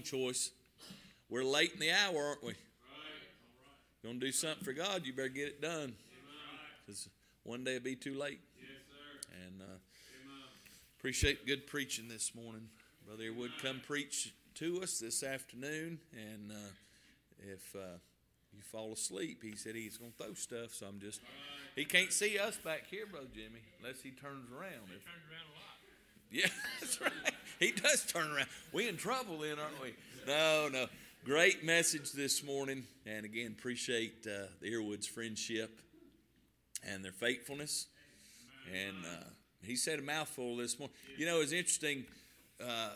choice. We're late in the hour, aren't we? You want to do something for God, you better get it done. Because one day it'll be too late. And uh, appreciate good preaching this morning. Brother Earwood come preach to us this afternoon. And uh, if uh, you fall asleep, he said he's going to throw stuff. So I'm just, he can't see us back here, Brother Jimmy, unless he turns around. If, yeah, that's right. He does turn around. We in trouble then, aren't we? No, no. Great message this morning, and again, appreciate uh, the Earwoods' friendship and their faithfulness. And uh, he said a mouthful this morning. You know, it's interesting uh,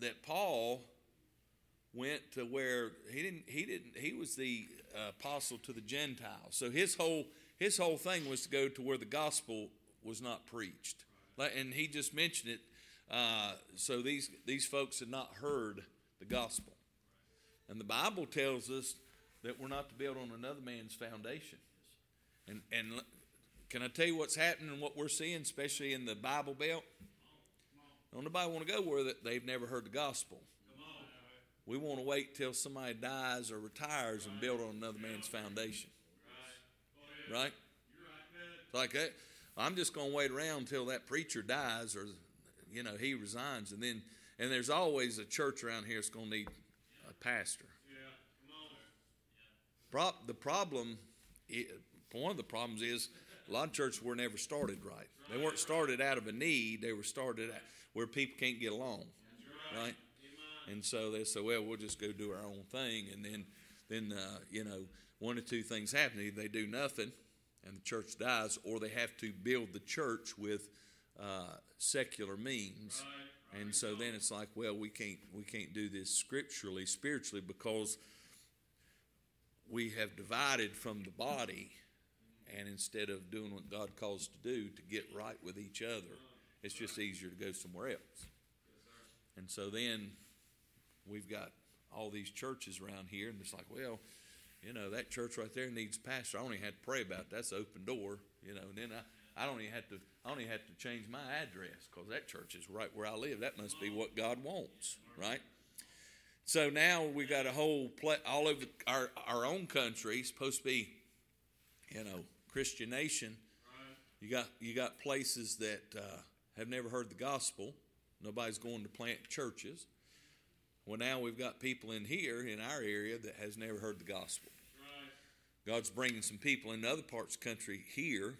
that Paul went to where he didn't. He didn't. He was the apostle to the Gentiles. So his whole his whole thing was to go to where the gospel was not preached. And he just mentioned it. Uh, so these these folks had not heard the gospel. And the Bible tells us that we're not to build on another man's foundation. And, and can I tell you what's happening and what we're seeing, especially in the Bible Belt? Don't nobody want to go where they've never heard the gospel. We want to wait till somebody dies or retires and build on another man's foundation. Right? Like that. I'm just going to wait around until that preacher dies or, you know, he resigns. And then, and there's always a church around here that's going to need a pastor. Pro- the problem, one of the problems is a lot of churches were never started right. They weren't started out of a need. They were started out where people can't get along, right? And so they say, well, we'll just go do our own thing, and then, then uh, you know, one or two things happen. Either they do nothing, and the church dies, or they have to build the church with uh, secular means. Right and so then it's like, well, we can't we can't do this scripturally, spiritually, because we have divided from the body, and instead of doing what God calls to do to get right with each other, it's just easier to go somewhere else. And so then we've got all these churches around here, and it's like, well, you know, that church right there needs pastor. I only had to pray about it. That's open door, you know. And then I, I don't even have to I only have to change my address because that church is right where I live. That must be what God wants, right? So now we got a whole play all over our, our own country. supposed to be, you know, Christian nation. You got you got places that uh, have never heard the gospel. Nobody's going to plant churches. Well, now we've got people in here in our area that has never heard the gospel. God's bringing some people in other parts of the country here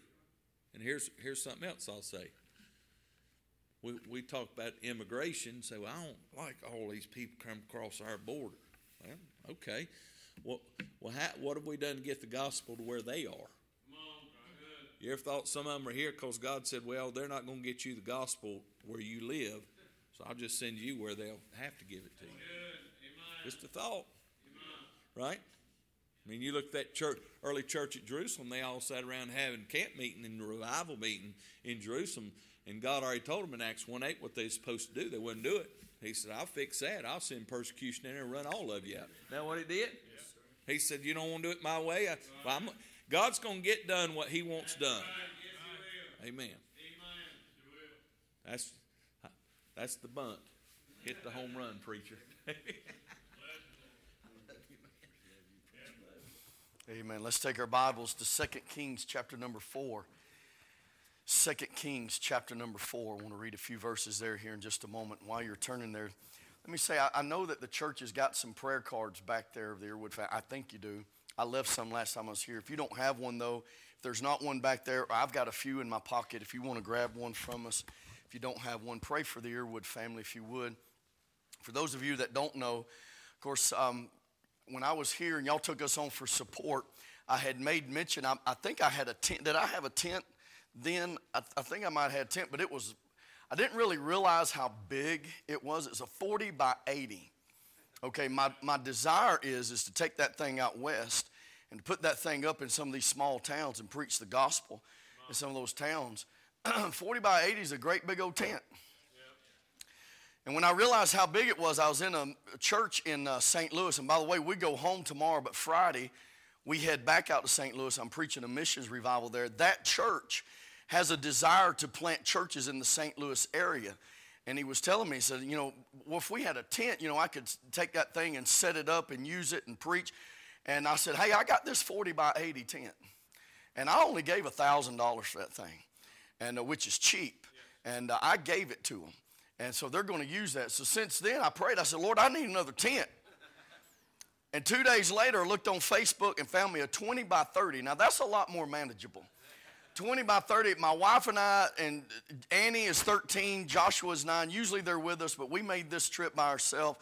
and here's, here's something else I'll say. We, we talk about immigration, say, well, I don't like all these people come across our border. Well, okay. Well, well how, what have we done to get the gospel to where they are? You ever thought some of them are here because God said, well, they're not going to get you the gospel where you live, so I'll just send you where they'll have to give it to you. Just a thought. Right? I mean, you look at that church, early church at Jerusalem, they all sat around having camp meeting and revival meeting in Jerusalem. And God already told them in Acts 1 8 what they're supposed to do. They wouldn't do it. He said, I'll fix that. I'll send persecution in there and run all of you out. Now, what he did? Yes, he said, You don't want to do it my way? I, well, God's going to get done what he wants done. Yes, Amen. Amen. That's, that's the bunt. Hit the home run, preacher. Amen. Let's take our Bibles to 2 Kings chapter number 4. 2 Kings chapter number 4. I want to read a few verses there here in just a moment. While you're turning there, let me say, I, know that the church has got some prayer cards back there of the Earwood family. I think you do. I left some last time I was here. If you don't have one, though, if there's not one back there, I've got a few in my pocket. If you want to grab one from us, if you don't have one, pray for the Earwood family if you would. For those of you that don't know, of course, um, when I was here and y'all took us on for support, I had made mention. I, I think I had a tent. Did I have a tent then? I, I, think I might have had a tent, but it was. I didn't really realize how big it was. It's a 40 by 80. Okay, my, my desire is is to take that thing out west and put that thing up in some of these small towns and preach the gospel in some of those towns. 40 by 80 is a great big old tent. And when I realized how big it was, I was in a church in uh, St. Louis. And by the way, we go home tomorrow, but Friday we head back out to St. Louis. I'm preaching a missions revival there. That church has a desire to plant churches in the St. Louis area. and he was telling me, he said, you know, well, if we had a tent, you know, I could take that thing and set it up and use it and preach. And I said, hey, I got this 40 by 80 tent. And I only gave $1,000 for that thing, and, uh, which is cheap. And uh, I gave it to them. And so they're going to use that. So since then, I prayed. I said, Lord, I need another tent. And two days later, I looked on Facebook and found me a 20 by 30. Now, that's a lot more manageable. 20 by 30. My wife and I, and Annie is 13, Joshua is 9. Usually they're with us, but we made this trip by ourselves.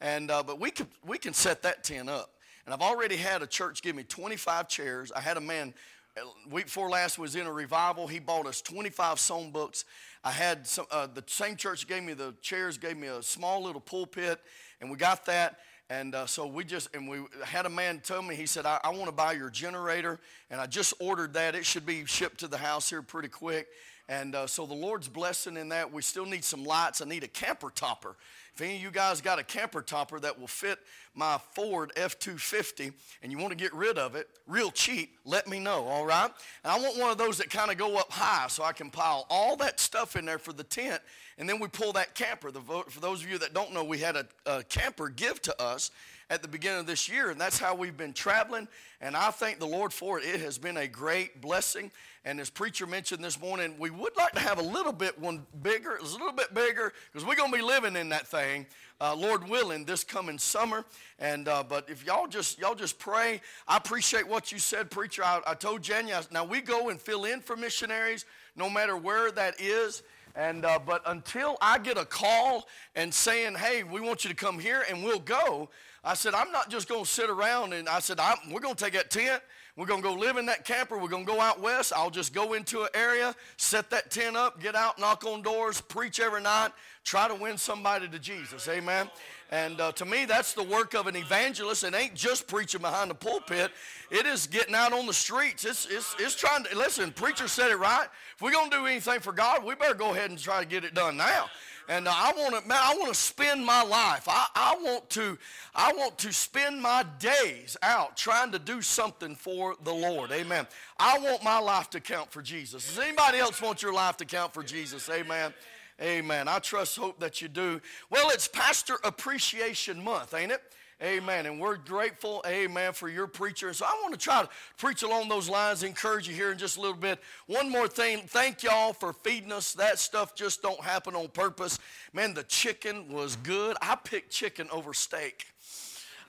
And, uh, but we can, we can set that tent up. And I've already had a church give me 25 chairs. I had a man, uh, week before last was in a revival. He bought us 25 song books. I had some, uh, the same church gave me the chairs, gave me a small little pulpit, and we got that. And uh, so we just, and we had a man tell me, he said, I, I want to buy your generator. And I just ordered that. It should be shipped to the house here pretty quick. And uh, so the Lord's blessing in that. We still need some lights. I need a camper topper. If any of you guys got a camper topper that will fit my Ford F 250 and you want to get rid of it real cheap, let me know, all right? And I want one of those that kind of go up high so I can pile all that stuff in there for the tent and then we pull that camper. The, for those of you that don't know, we had a, a camper give to us at the beginning of this year, and that's how we've been traveling. And I thank the Lord for it. It has been a great blessing. And as preacher mentioned this morning, we would like to have a little bit one bigger. A little bit bigger because we're going to be living in that thing, uh, Lord willing, this coming summer. And uh, but if y'all just y'all just pray, I appreciate what you said, preacher. I, I told Jenya. Now we go and fill in for missionaries, no matter where that is. And, uh, but until I get a call and saying, hey, we want you to come here and we'll go, I said, I'm not just going to sit around. And I said, we're going to take that tent. We're going to go live in that camper. We're going to go out west. I'll just go into an area, set that tent up, get out, knock on doors, preach every night, try to win somebody to Jesus. Amen. And uh, to me, that's the work of an evangelist. It ain't just preaching behind the pulpit. It is getting out on the streets. It's, it's, it's trying to, listen, preacher said it right. If we're going to do anything for God, we better go ahead and try to get it done now. And I want to, man, I want to spend my life. I, I want to, I want to spend my days out trying to do something for the Lord. Amen. I want my life to count for Jesus. Does anybody else want your life to count for Jesus? Amen. Amen. I trust, hope that you do. Well, it's Pastor Appreciation Month, ain't it? Amen. And we're grateful, amen, for your preacher. So I want to try to preach along those lines, encourage you here in just a little bit. One more thing. Thank y'all for feeding us. That stuff just don't happen on purpose. Man, the chicken was good. I picked chicken over steak.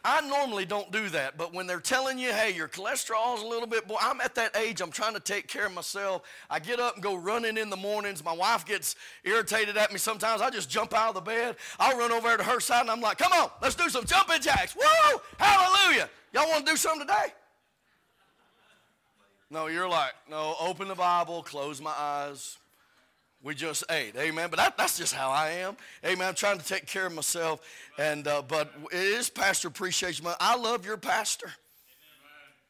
I normally don't do that, but when they're telling you, hey, your cholesterol's a little bit, boy, I'm at that age, I'm trying to take care of myself. I get up and go running in the mornings. My wife gets irritated at me sometimes. I just jump out of the bed. I'll run over to her side and I'm like, come on, let's do some jumping jacks. Whoa, hallelujah. Y'all want to do something today? No, you're like, no, open the Bible, close my eyes, we just ate. Amen. But that, that's just how I am. Amen. I'm trying to take care of myself. And uh, but it is Pastor Appreciation Month. I love your pastor.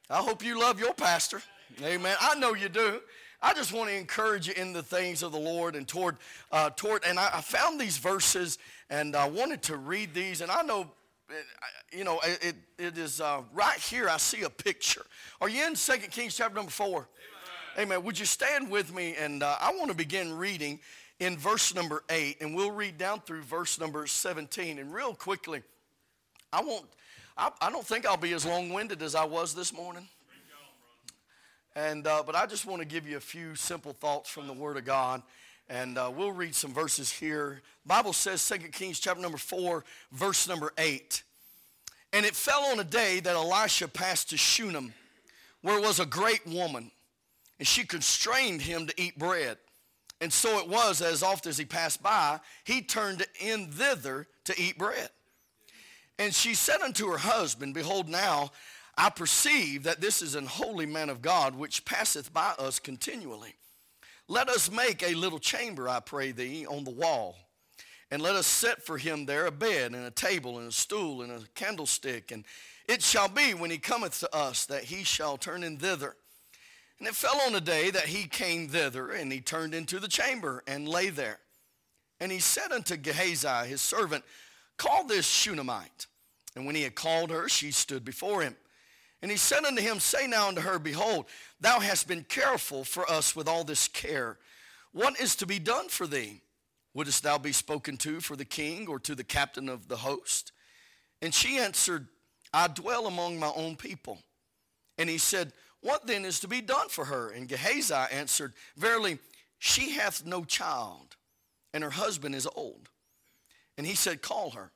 I hope you love your pastor. Amen. I know you do. I just want to encourage you in the things of the Lord and toward, uh, toward. And I, I, found these verses and I wanted to read these. And I know, you know, it, it is uh, right here. I see a picture. Are you in Second Kings chapter number four? Amen. Would you stand with me? And uh, I want to begin reading in verse number 8, and we'll read down through verse number 17. And real quickly, I won't, I, I don't think I'll be as long winded as I was this morning. And, uh, but I just want to give you a few simple thoughts from the Word of God. And uh, we'll read some verses here. Bible says, 2 Kings chapter number 4, verse number 8. And it fell on a day that Elisha passed to Shunem, where was a great woman and she constrained him to eat bread. And so it was, as oft as he passed by, he turned in thither to eat bread. And she said unto her husband, Behold, now I perceive that this is an holy man of God, which passeth by us continually. Let us make a little chamber, I pray thee, on the wall. And let us set for him there a bed, and a table, and a stool, and a candlestick. And it shall be, when he cometh to us, that he shall turn in thither. And it fell on a day that he came thither, and he turned into the chamber and lay there. And he said unto Gehazi, his servant, Call this Shunammite. And when he had called her, she stood before him. And he said unto him, Say now unto her, Behold, thou hast been careful for us with all this care. What is to be done for thee? Wouldst thou be spoken to for the king or to the captain of the host? And she answered, I dwell among my own people. And he said, What then is to be done for her? And Gehazi answered, Verily, she hath no child, and her husband is old. And he said, Call her.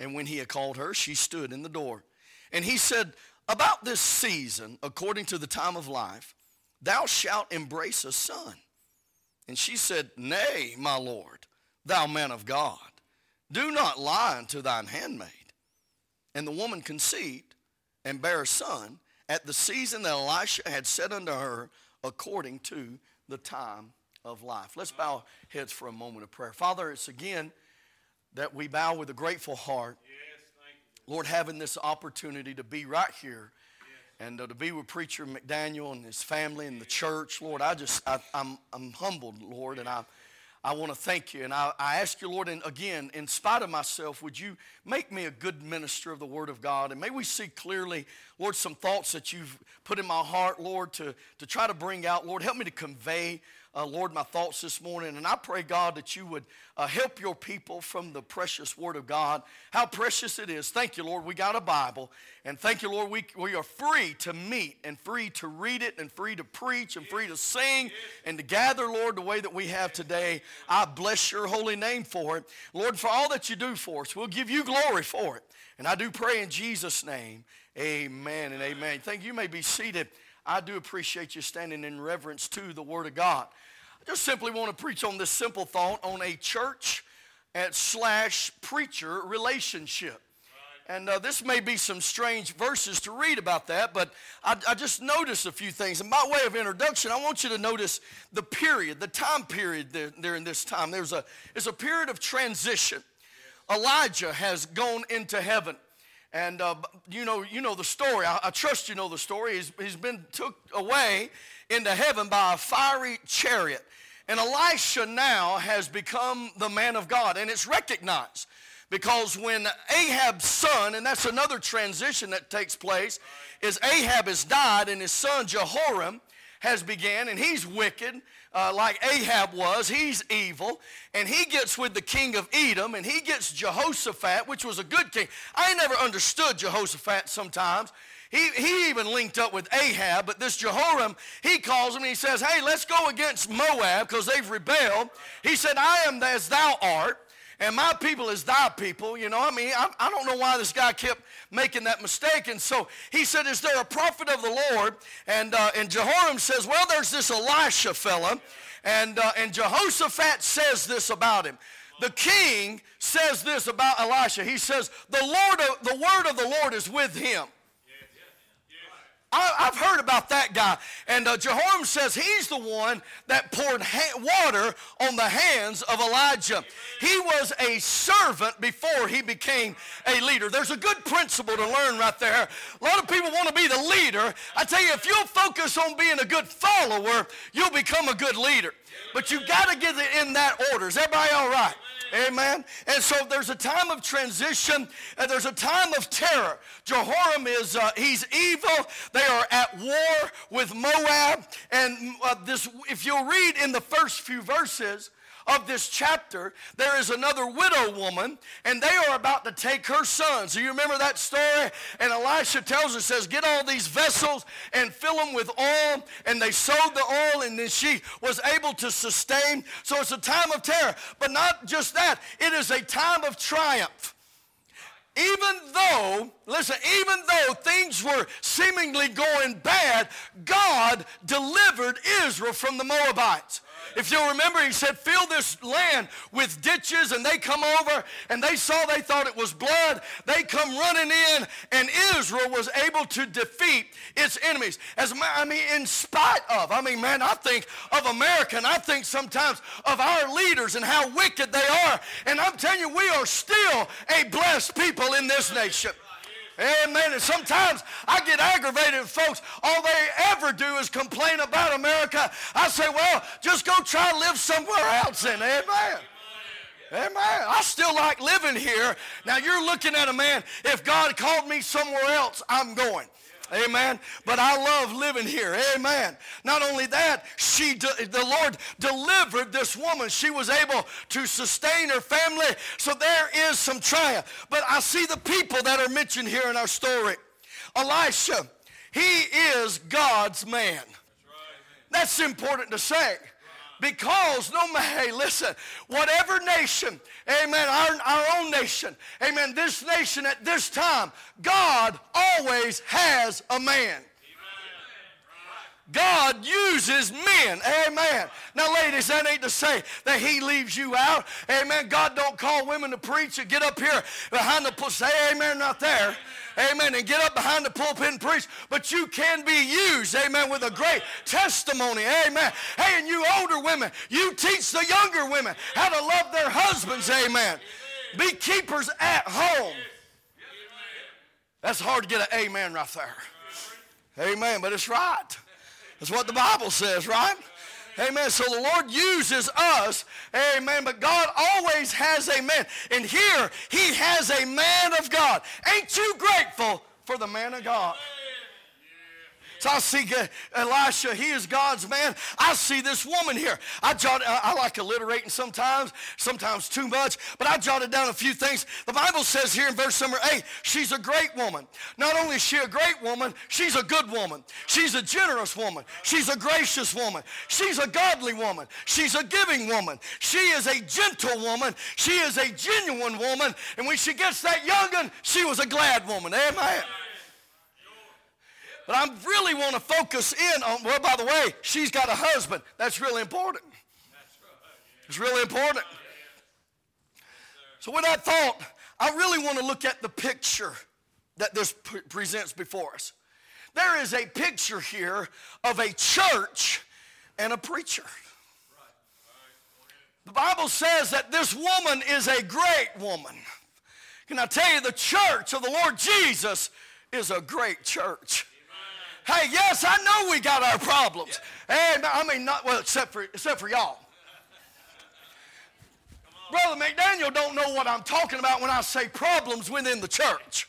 And when he had called her, she stood in the door. And he said, About this season, according to the time of life, thou shalt embrace a son. And she said, Nay, my Lord, thou man of God, do not lie unto thine handmaid. And the woman conceived and bare a son at the season that Elisha had said unto her, according to the time of life. Let's bow heads for a moment of prayer. Father, it's again that we bow with a grateful heart. Yes, Lord, having this opportunity to be right here and uh, to be with Preacher McDaniel and his family and the church, Lord, I just, I, am I'm, I'm humbled, Lord, and I, I want to thank you. And I, I ask you, Lord, and again, in spite of myself, would you make me a good minister of the Word of God? And may we see clearly, Lord, some thoughts that you've put in my heart, Lord, to, to try to bring out. Lord, help me to convey uh, Lord, my thoughts this morning. And I pray, God, that you would uh, help your people from the precious Word of God. How precious it is. Thank you, Lord. We got a Bible. And thank you, Lord, we, we are free to meet and free to read it and free to preach and free to sing and to gather, Lord, the way that we have today. I bless your holy name for it. Lord, for all that you do for us, we'll give you glory for it. And I do pray in Jesus' name. Amen and amen. Thank you. You may be seated. I do appreciate you standing in reverence to the Word of God. I just simply want to preach on this simple thought on a church at slash preacher relationship. And uh, this may be some strange verses to read about that, but I, I, just noticed a few things. And by way of introduction, I want you to notice the period, the time period there, in this time. There's a, there's a period of transition. Elijah has gone into heaven. And uh, you know, you know the story. I, I, trust you know the story. He's, he's been took away into heaven by a fiery chariot. And Elisha now has become the man of God, and it's recognized because when Ahab's son, and that's another transition that takes place, is Ahab has died, and his son Jehoram has began, and he's wicked uh, like Ahab was. He's evil. And he gets with the king of Edom, and he gets Jehoshaphat, which was a good king. I never understood Jehoshaphat sometimes. He, he even linked up with Ahab, but this Jehoram, he calls him and he says, Hey, let's go against Moab because they've rebelled. He said, I am as thou art and my people is thy people. You know, I mean, I, I, don't know why this guy kept making that mistake. And so he said, Is there a prophet of the Lord? And, uh, and Jehoram says, Well, there's this Elisha fella. And, uh, and Jehoshaphat says this about him. The king says this about Elisha. He says, the, Lord the word of the Lord is with him. I, have heard about that guy. And uh, Jehoram says he's the one that poured ha- water on the hands of Elijah. He was a servant before he became a leader. There's a good principle to learn right there. A lot of people want to be the leader. I tell you, if you'll focus on being a good follower, you'll become a good leader. But you've got to get it in that order. Is everybody all right? Amen. And so there's a time of transition and there's a time of terror. Jehoram is, uh, he's evil. They are at war with Moab. And uh, this, if you'll read in the first few verses, of this chapter, there is another widow woman, and they are about to take her sons. Do you remember that story? And Elisha tells her, says, Get all these vessels and fill them with oil. And they sowed the oil, and then she was able to sustain. So it's a time of terror. But not just that, it is a time of triumph even though, listen, even though things were seemingly going bad, God delivered Israel from the Moabites. If you'll remember, he said, fill this land with ditches, and they come over and they saw they thought it was blood. They come running in, and Israel was able to defeat its enemies. As I mean, in spite of, I mean, man, I think of America, and I think sometimes of our leaders and how wicked they are. And I'm telling you, we are still a blessed people in this nation. Amen. And sometimes I get aggravated folks. All they ever do is complain about America. I say, well, just go try to live somewhere else in. Amen. Amen. I still like living here. Now you're looking at a man, if God called me somewhere else, I'm going. Amen. But I love living here. Amen. Not only that, she de- the Lord delivered this woman. She was able to sustain her family. So there is some triumph. But I see the people that are mentioned here in our story. Elisha, he is God's man. That's important to say. Because no matter, hey, listen, whatever nation, amen, our, our own nation, amen, this nation at this time, God always has a man. God uses men. Amen. Now, ladies, that ain't to say that he leaves you out. Amen. God don't call women to preach and get up here behind the pulpit. Say amen not there. Amen. And get up behind the pulpit and preach. But you can be used, amen, with a great testimony. Amen. Hey, and you older women, you teach the younger women how to love their husbands. Amen. Be keepers at home. That's hard to get an amen right there. Amen. But it's right. That's what the Bible says, right? Amen. So the Lord uses us. Amen. But God always has a man. And here, he has a man of God. Ain't you grateful for the man of God? So I see Elisha, he is God's man. I see this woman here. I jotted, I like alliterating sometimes, sometimes too much, but I jotted down a few things. The Bible says here in verse number eight, she's a great woman. Not only is she a great woman, she's a good woman. She's a generous woman. She's a gracious woman. She's a godly woman. She's a giving woman. She is a gentle woman. She is a genuine woman. And when she gets that youngin', she was a glad woman. Amen. But I really want to focus in on, well, by the way, she's got a husband. That's really important. It's really important. So, with that thought, I really want to look at the picture that this pre- presents before us. There is a picture here of a church and a preacher. The Bible says that this woman is a great woman. Can I tell you, the church of the Lord Jesus is a great church. Hey, yes, I know we got our problems. Hey, I mean, not well, except for except for y'all. Brother McDaniel don't know what I'm talking about when I say problems within the church.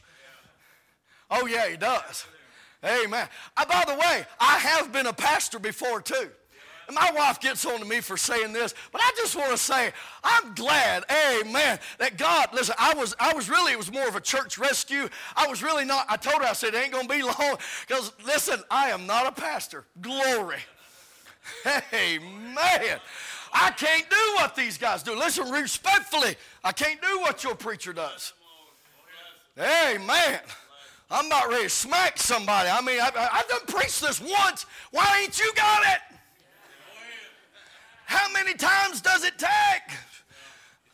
Oh yeah, he does. Amen. Uh, by the way, I have been a pastor before too. And my wife gets on to me for saying this, but I just want to say, I'm glad, amen, that God, listen, I was, I was really, it was more of a church rescue. I was really not, I told her, I said, it ain't going to be long, because listen, I am not a pastor. Glory. Amen. I can't do what these guys do. Listen, respectfully, I can't do what your preacher does. Amen. I'm not ready to smack somebody. I mean, I, have done preached this once. Why ain't you got it? How many times does it take?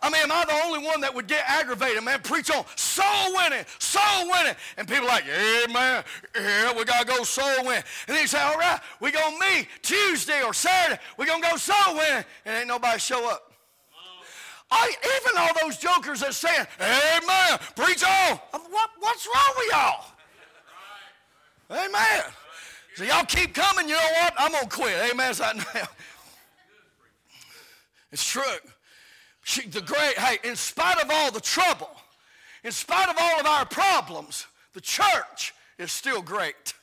I mean, am I the only one that would get aggravated, man? Preach on soul winning, soul winning. And people like, yeah, man, yeah, we got to go soul winning. And then you say, all right, we going to meet Tuesday or Saturday. we going to go soul winning. And ain't nobody show up. I, even all those jokers that saying, amen, preach on. What, what's wrong with y'all? Amen. So y'all keep coming, you know what? I'm going to quit. Amen. it's true. She, the great, hey, in spite of all the trouble, in spite of all of our problems, the church is still great.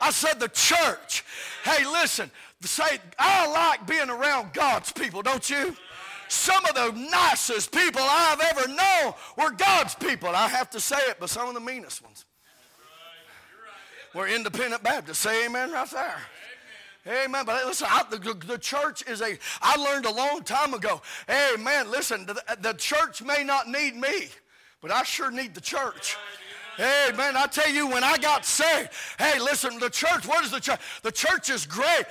I said the church. Hey, listen, say, I like being around God's people, don't you? Some of the nicest people I've ever known were God's people. I have to say it, but some of the meanest ones were independent Baptists. Say amen right there. Amen. But listen, I, the, the, church is a, I learned a long time ago. Amen. Listen, the, the church may not need me, but I sure need the church. Hey, man, I tell you, when I got saved, hey, listen, the church, what is the church? The church is great.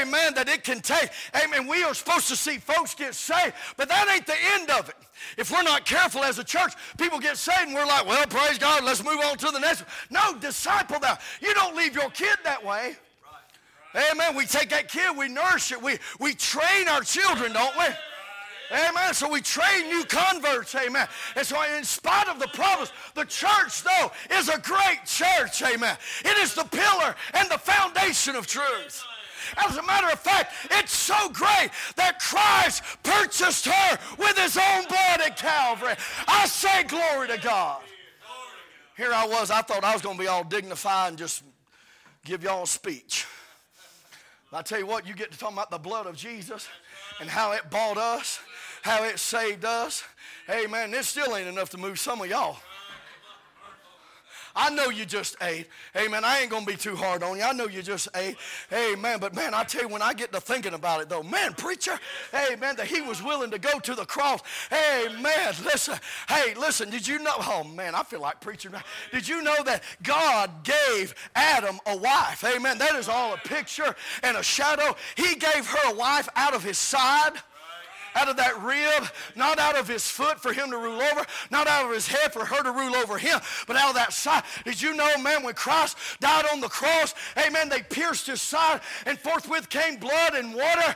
Amen, that it can take. Hey, Amen, we are supposed to see folks get saved, but that ain't the end of it. If we're not careful as a church, people get saved and we're like, well, praise God, let's move on to the next one. No, disciple them. You don't leave your kid that way. Amen. We take that kid, we nourish it, we, we train our children, don't we? Amen. So we train new converts. Amen. And so, in spite of the problems, the church, though, is a great church. Amen. It is the pillar and the foundation of truth. As a matter of fact, it's so great that Christ purchased her with his own blood at Calvary. I say glory to God. here I was, I thought I was going to be all dignified and just give y'all a speech. I tell you what, you get to talk about the blood of Jesus and how it bought us, how it saved us. Hey, man, this still ain't enough to move some of y'all. I know you just ate. Amen. I ain't going to be too hard on you. I know you just ate. Amen. But man, I tell you, when I get to thinking about it, though, man, preacher, amen, that he was willing to go to the cross. Amen. Listen, hey, listen, did you know? Oh, man, I feel like preaching. Did you know that God gave Adam a wife? Amen. That is all a picture and a shadow. He gave her a wife out of his side out of that rib, not out of his foot for him to rule over, not out of his head for her to rule over him, but out of that side. Did you know, man, when Christ died on the cross, amen, they pierced his side and forthwith came blood and water.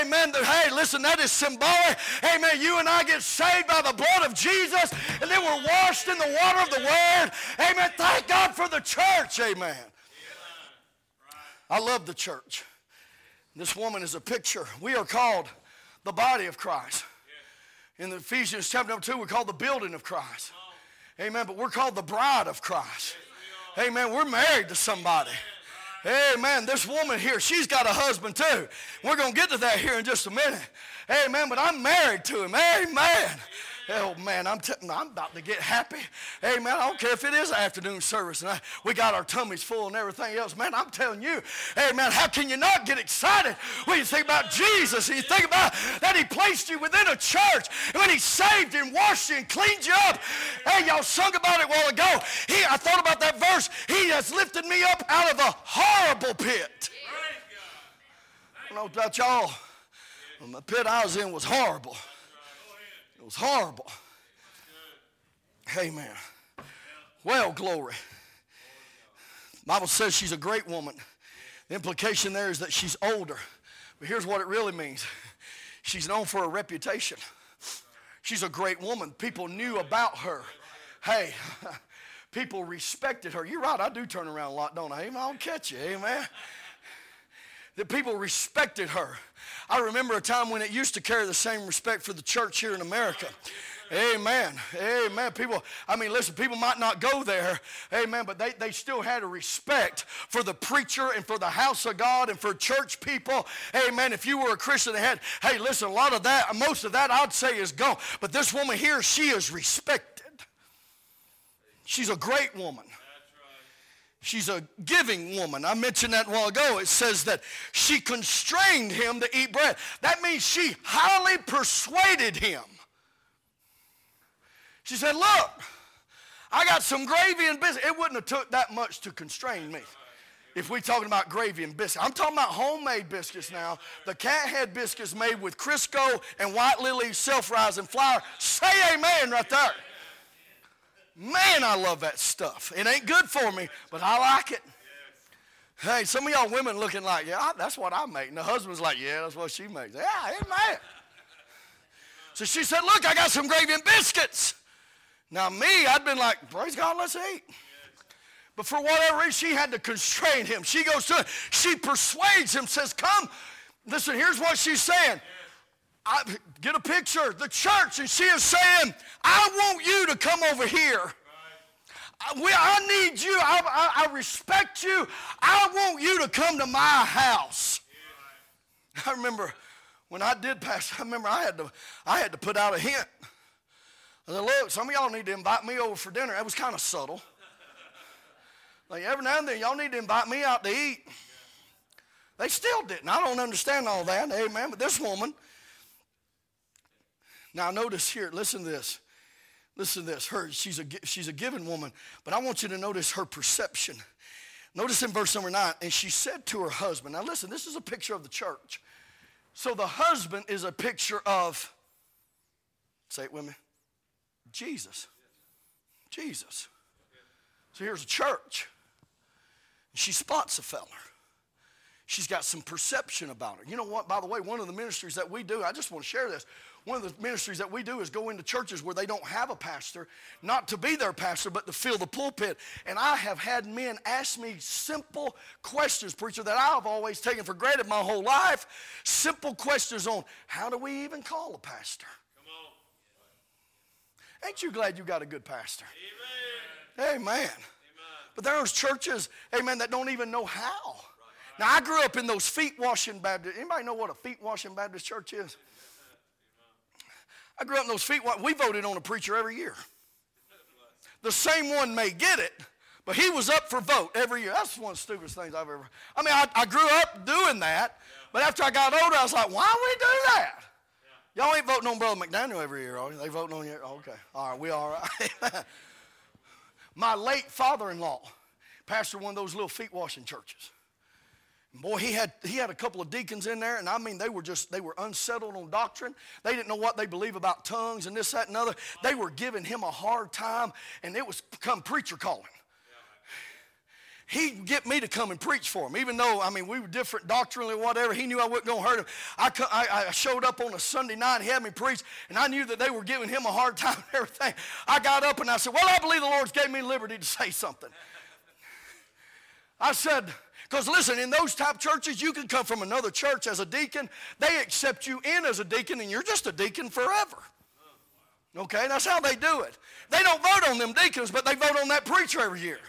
Amen. Hey, listen, that is symbolic. Amen. You and I get saved by the blood of Jesus and then we're washed in the water of the word. Amen. Thank God for the church. Amen. I love the church. This woman is a picture. We are called the body of Christ. In the Ephesians chapter number two, we're called the building of Christ. Amen. But we're called the bride of Christ. Amen. We're married to somebody. Amen. This woman here, she's got a husband too. We're going to get to that here in just a minute. Amen. But I'm married to him. Amen. Oh man, I'm, t- I'm about to get happy. Hey man, I don't care if it is afternoon service and I, we got our tummies full and everything else. Man, I'm telling you, hey man, how can you not get excited when you think about Jesus and you think about that He placed you within a church and when He saved and washed you and cleaned you up? Hey, y'all sung about it a while ago. He, I thought about that verse. He has lifted me up out of a horrible pit. I don't know about y'all. The pit I was in was horrible. It was horrible. Amen. Well, glory. Bible says she's a great woman. The implication there is that she's older. But here's what it really means. She's known for her reputation. She's a great woman. People knew about her. Hey, people respected her. You're right, I do turn around a lot, don't I? Amen. I'll catch you, amen. That people respected her. I remember a time when it used to carry the same respect for the church here in America. Amen. Amen. People, I mean, listen, people might not go there. Amen. But they, they still had a respect for the preacher and for the house of God and for church people. Amen. If you were a Christian, they had, hey, listen, a lot of that, most of that I'd say is gone. But this woman here, she is respected. She's a great woman. She's a giving woman. I mentioned that a while ago. It says that she constrained him to eat bread. That means she highly persuaded him. She said, Look, I got some gravy and biscuits. It wouldn't have took that much to constrain me. If we're talking about gravy and biscuits, I'm talking about homemade biscuits now. The cat head biscuits made with Crisco and white lily self-rising flour. Say amen right there. Man, I love that stuff. It ain't good for me, but I like it. Hey, some of y'all women looking like, yeah, that's what I make. And the husband's like, yeah, that's what she makes. Yeah, mad. So she said, look, I got some gravy and biscuits. Now me, I'd been like, praise God, let's eat. But for whatever reason, she had to constrain him. She goes to, she persuades him, says, come. Listen, here's what she's saying. I, get a picture, the church, and she is saying, I want you to come over here. I, we, I need you. I, I, I, respect you. I want you to come to my house. I remember when I did pass, I remember I had to, I had to put out a hint. I said, look, some of y'all need to invite me over for dinner. That was kind of subtle. Like every now and then, y'all need to invite me out to eat. They still didn't. I don't understand all that. Amen. But this woman, now notice here, listen to this. Listen to this. Her, she's a, she's a given woman, but I want you to notice her perception. Notice in verse number nine, and she said to her husband, now listen, this is a picture of the church. So the husband is a picture of, say it with me, Jesus. Jesus. So here's a church. She spots a feller. She's got some perception about her. You know what? By the way, one of the ministries that we do, I just want to share this. One of the ministries that we do is go into churches where they don't have a pastor, not to be their pastor, but to fill the pulpit. And I have had men ask me simple questions, preacher, that I've always taken for granted my whole life. Simple questions on how do we even call a pastor? Ain't you glad you got a good pastor? Amen. But there's churches, amen, that don't even know how. Now, I grew up in those feet washing Baptist. Anybody know what a feet washing Baptist church is? I grew up in those feet. We voted on a preacher every year. The same one may get it, but he was up for vote every year. That's one of the stupidest things I've ever. I mean, I, I grew up doing that, but after I got older, I was like, why we do that? Y'all ain't voting on Brother McDaniel every year, are you? They voting on you? Oh, okay. All right, we all right. My late father-in-law pastored one of those little feet washing churches. Boy, he had, he had a couple of deacons in there, and I mean, they were just, they were unsettled on doctrine. They didn't know what they believe about tongues and this, that, and other. They were giving him a hard time, and it was come preacher calling. He'd get me to come and preach for him, even though, I mean, we were different doctrinally, whatever. He knew I wasn't going to hurt him. I, I, I showed up on a Sunday night, he had me preach, and I knew that they were giving him a hard time and everything. I got up and I said, Well, I believe the Lord's gave me liberty to say something. I said, because listen, in those type churches, you can come from another church as a deacon. They accept you in as a deacon, and you're just a deacon forever. Okay, that's how they do it. They don't vote on them deacons, but they vote on that preacher every year.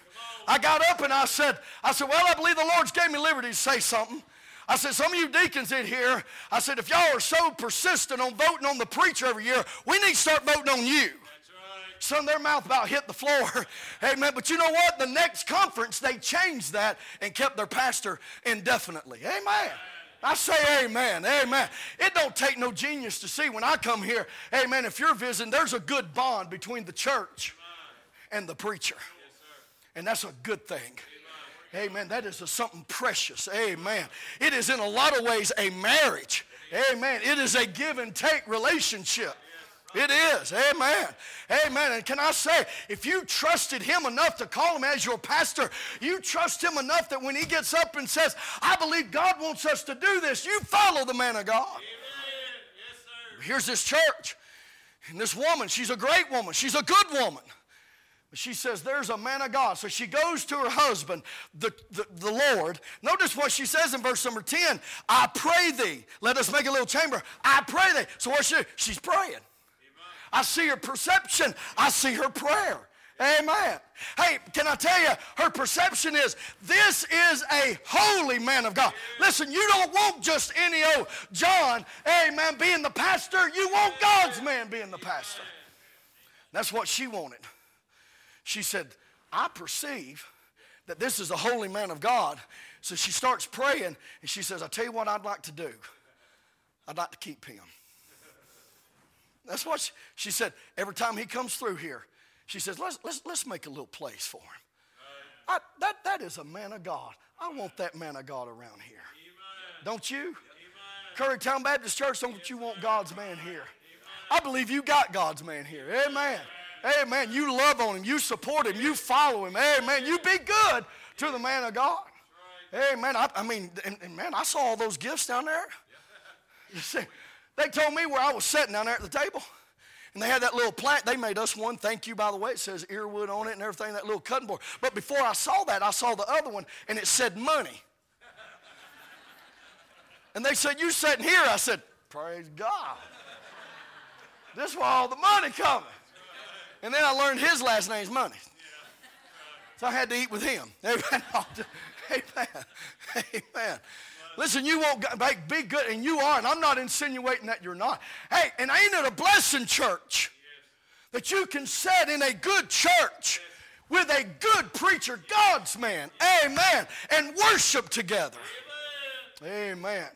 I got up and I said, I said, well, I believe the Lord's gave me liberty to say something. I said, some of you deacons in here, I said, if y'all are so persistent on voting on the preacher every year, we need to start voting on you. Of their mouth about hit the floor. Amen. But you know what? The next conference, they changed that and kept their pastor indefinitely. Amen. I say amen, amen. It don't take no genius to see when I come here, amen, if you're visiting, there's a good bond between the church and the preacher. And that's a good thing. Amen. That is something precious. Amen. It is in a lot of ways a marriage. Amen. It is a give and take relationship. It is. Amen. Amen. And can I say, if you trusted him enough to call him as your pastor, you trust him enough that when he gets up and says, I believe God wants us to do this, you follow the man of God. Yes, Here's this church. And this woman, she's a great woman. She's a good woman. But she says, There's a man of God. So she goes to her husband, the, the, the, Lord. Notice what she says in verse number 10 I pray thee. Let us make a little chamber. I pray thee. So what she She's praying. I see her perception. I see her prayer. Amen. Hey, can I tell you, her perception is this is a holy man of God. Listen, you don't want just any old John, amen, being the pastor. You want God's man being the pastor. That's what she wanted. She said, I perceive that this is a holy man of God. So she starts praying and she says, I tell you what I'd like to do. I'd like to keep him. That's what she, she, said. Every time he comes through here, she says, let's, let's, let's make a little place for him. I, that, that is a man of God. I want that man of God around here. Amen. Don't you? Amen. Currytown Baptist Church, don't you want God's man here? I believe you got God's man here. Amen. Amen. You love on him. You support him. You follow him. Amen. You be good to the man of God. Amen. I, I mean, and, and man, I saw all those gifts down there. You see, they told me where I was sitting down there at the table. And they had that little plant. They made us one. Thank you, by the way. It says earwood on it and everything, that little cutting board. But before I saw that, I saw the other one, and it said money. and they said, You sitting here? I said, Praise God. This is where all the money coming. And then I learned his last name's Money. So I had to eat with him. Amen. Amen. Amen. Listen, you won't be good, and you are, and I'm not insinuating that you're not. Hey, and ain't it a blessing, church, that you can sit in a good church with a good preacher, God's man, amen, and worship together. Amen.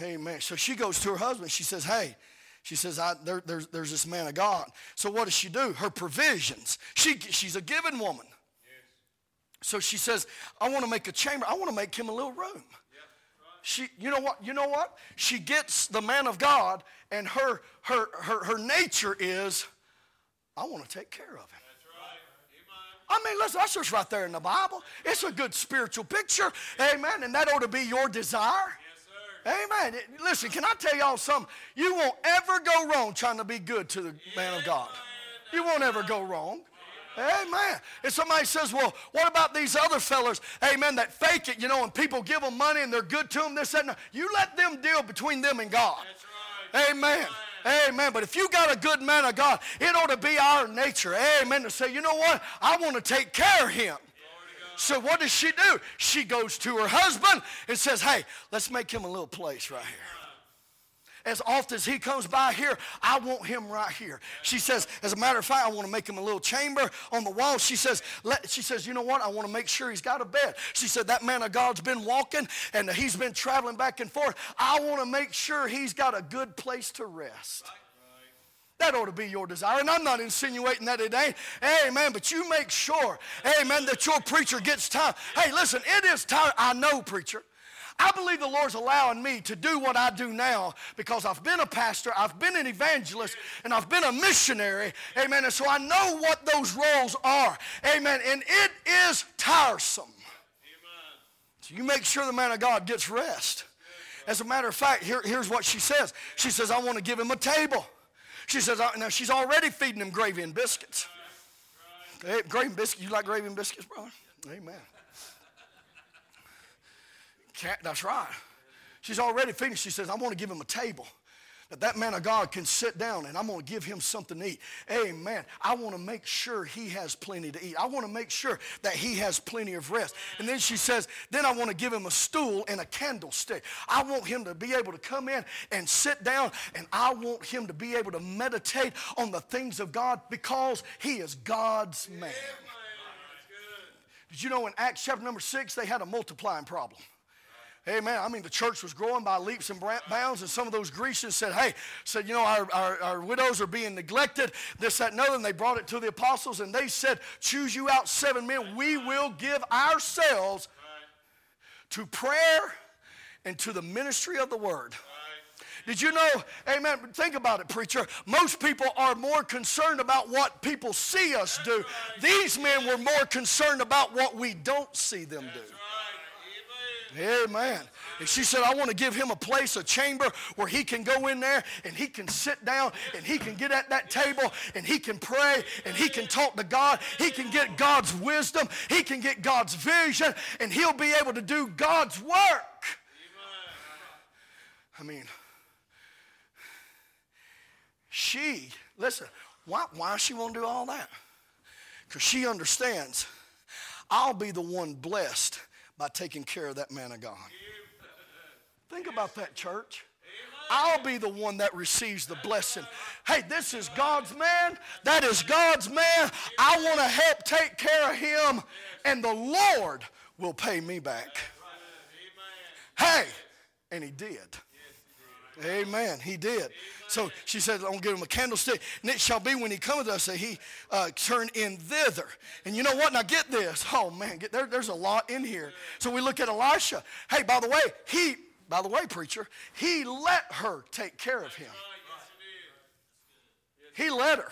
Amen. So she goes to her husband. She says, Hey, she says, there, there's, there's this man of God. So what does she do? Her provisions. She, she's a given woman. So she says, I want to make a chamber. I want to make him a little room she you know what you know what she gets the man of god and her her her, her nature is i want to take care of him I mean, listen, that's just right there in the Bible. It's a good spiritual picture. Amen. And that ought to be your desire. Yes, Amen. Listen, can I tell y'all something? You won't ever go wrong trying to be good to the man of God. You won't ever go wrong. Amen. If somebody says, well, what about these other fellas, amen, that fake it, you know, and people give them money and they're good to them, this, that, and that. You let them deal between them and God. Right. Amen. Amen. But if you got a good man of God, it ought to be our nature. Amen. To say, you know what? I want to take care of him. So what does she do? She goes to her husband and says, hey, let's make him a little place right here. As often as he comes by here, I want him right here. She says, as a matter of fact, I want to make him a little chamber on the wall. She says, let, she says, you know what? I want to make sure he's got a bed. She said, that man of God's been walking and he's been traveling back and forth. I want to make sure he's got a good place to rest. That ought to be your desire. And I'm not insinuating that it ain't. Amen. But you make sure, amen, that your preacher gets time. Hey, listen, it is time. I know, preacher. I believe the Lord's allowing me to do what I do now because I've been a pastor, I've been an evangelist, and I've been a missionary. Amen. And so I know what those roles are. Amen. And it is tiresome. So you make sure the man of God gets rest. As a matter of fact, here, here's what she says. She says, I want to give him a table. She says, now she's already feeding him gravy and biscuits. Hey, gravy and biscuits. You like gravy and biscuits, brother? Amen. That's right. She's already finished. She says, I want to give him a table. That that man of God can sit down and I'm going to give him something to eat. Amen. I want to make sure he has plenty to eat. I want to make sure that he has plenty of rest. And then she says, then I want to give him a stool and a candlestick. I want him to be able to come in and sit down and I want him to be able to meditate on the things of God because he is God's man. Did you know in Acts chapter number six, they had a multiplying problem? Amen. I mean, the church was growing by leaps and bounds, and some of those Grecians said, Hey, said, you know, our, our, our, widows are being neglected, this, that, and other. And they brought it to the apostles, and they said, Choose you out seven men. We will give ourselves to prayer and to the ministry of the word. Did you know, amen? Think about it, preacher. Most people are more concerned about what people see us do. These men were more concerned about what we don't see them do. Amen. And she said, I want to give him a place, a chamber where he can go in there and he can sit down and he can get at that table and he can pray and he can talk to God. He can get God's wisdom. He can get God's vision and he'll be able to do God's work. I mean, she, listen, why, why she want to do all that? Because she understands I'll be the one blessed by taking care of that man of God. Think about that, church. I'll be the one that receives the blessing. Hey, this is God's man. That is God's man. I want to help take care of him, and the Lord will pay me back. Hey, and he did. Amen. He did. So she said, I'm going to give him a candlestick. And it shall be when he cometh us that he uh, turn in thither. And you know what? Now get this. Oh, man, get, there, there's a lot in here. So we look at Elisha. Hey, by the way, he, by the way, preacher, he let her take care of him. He let her.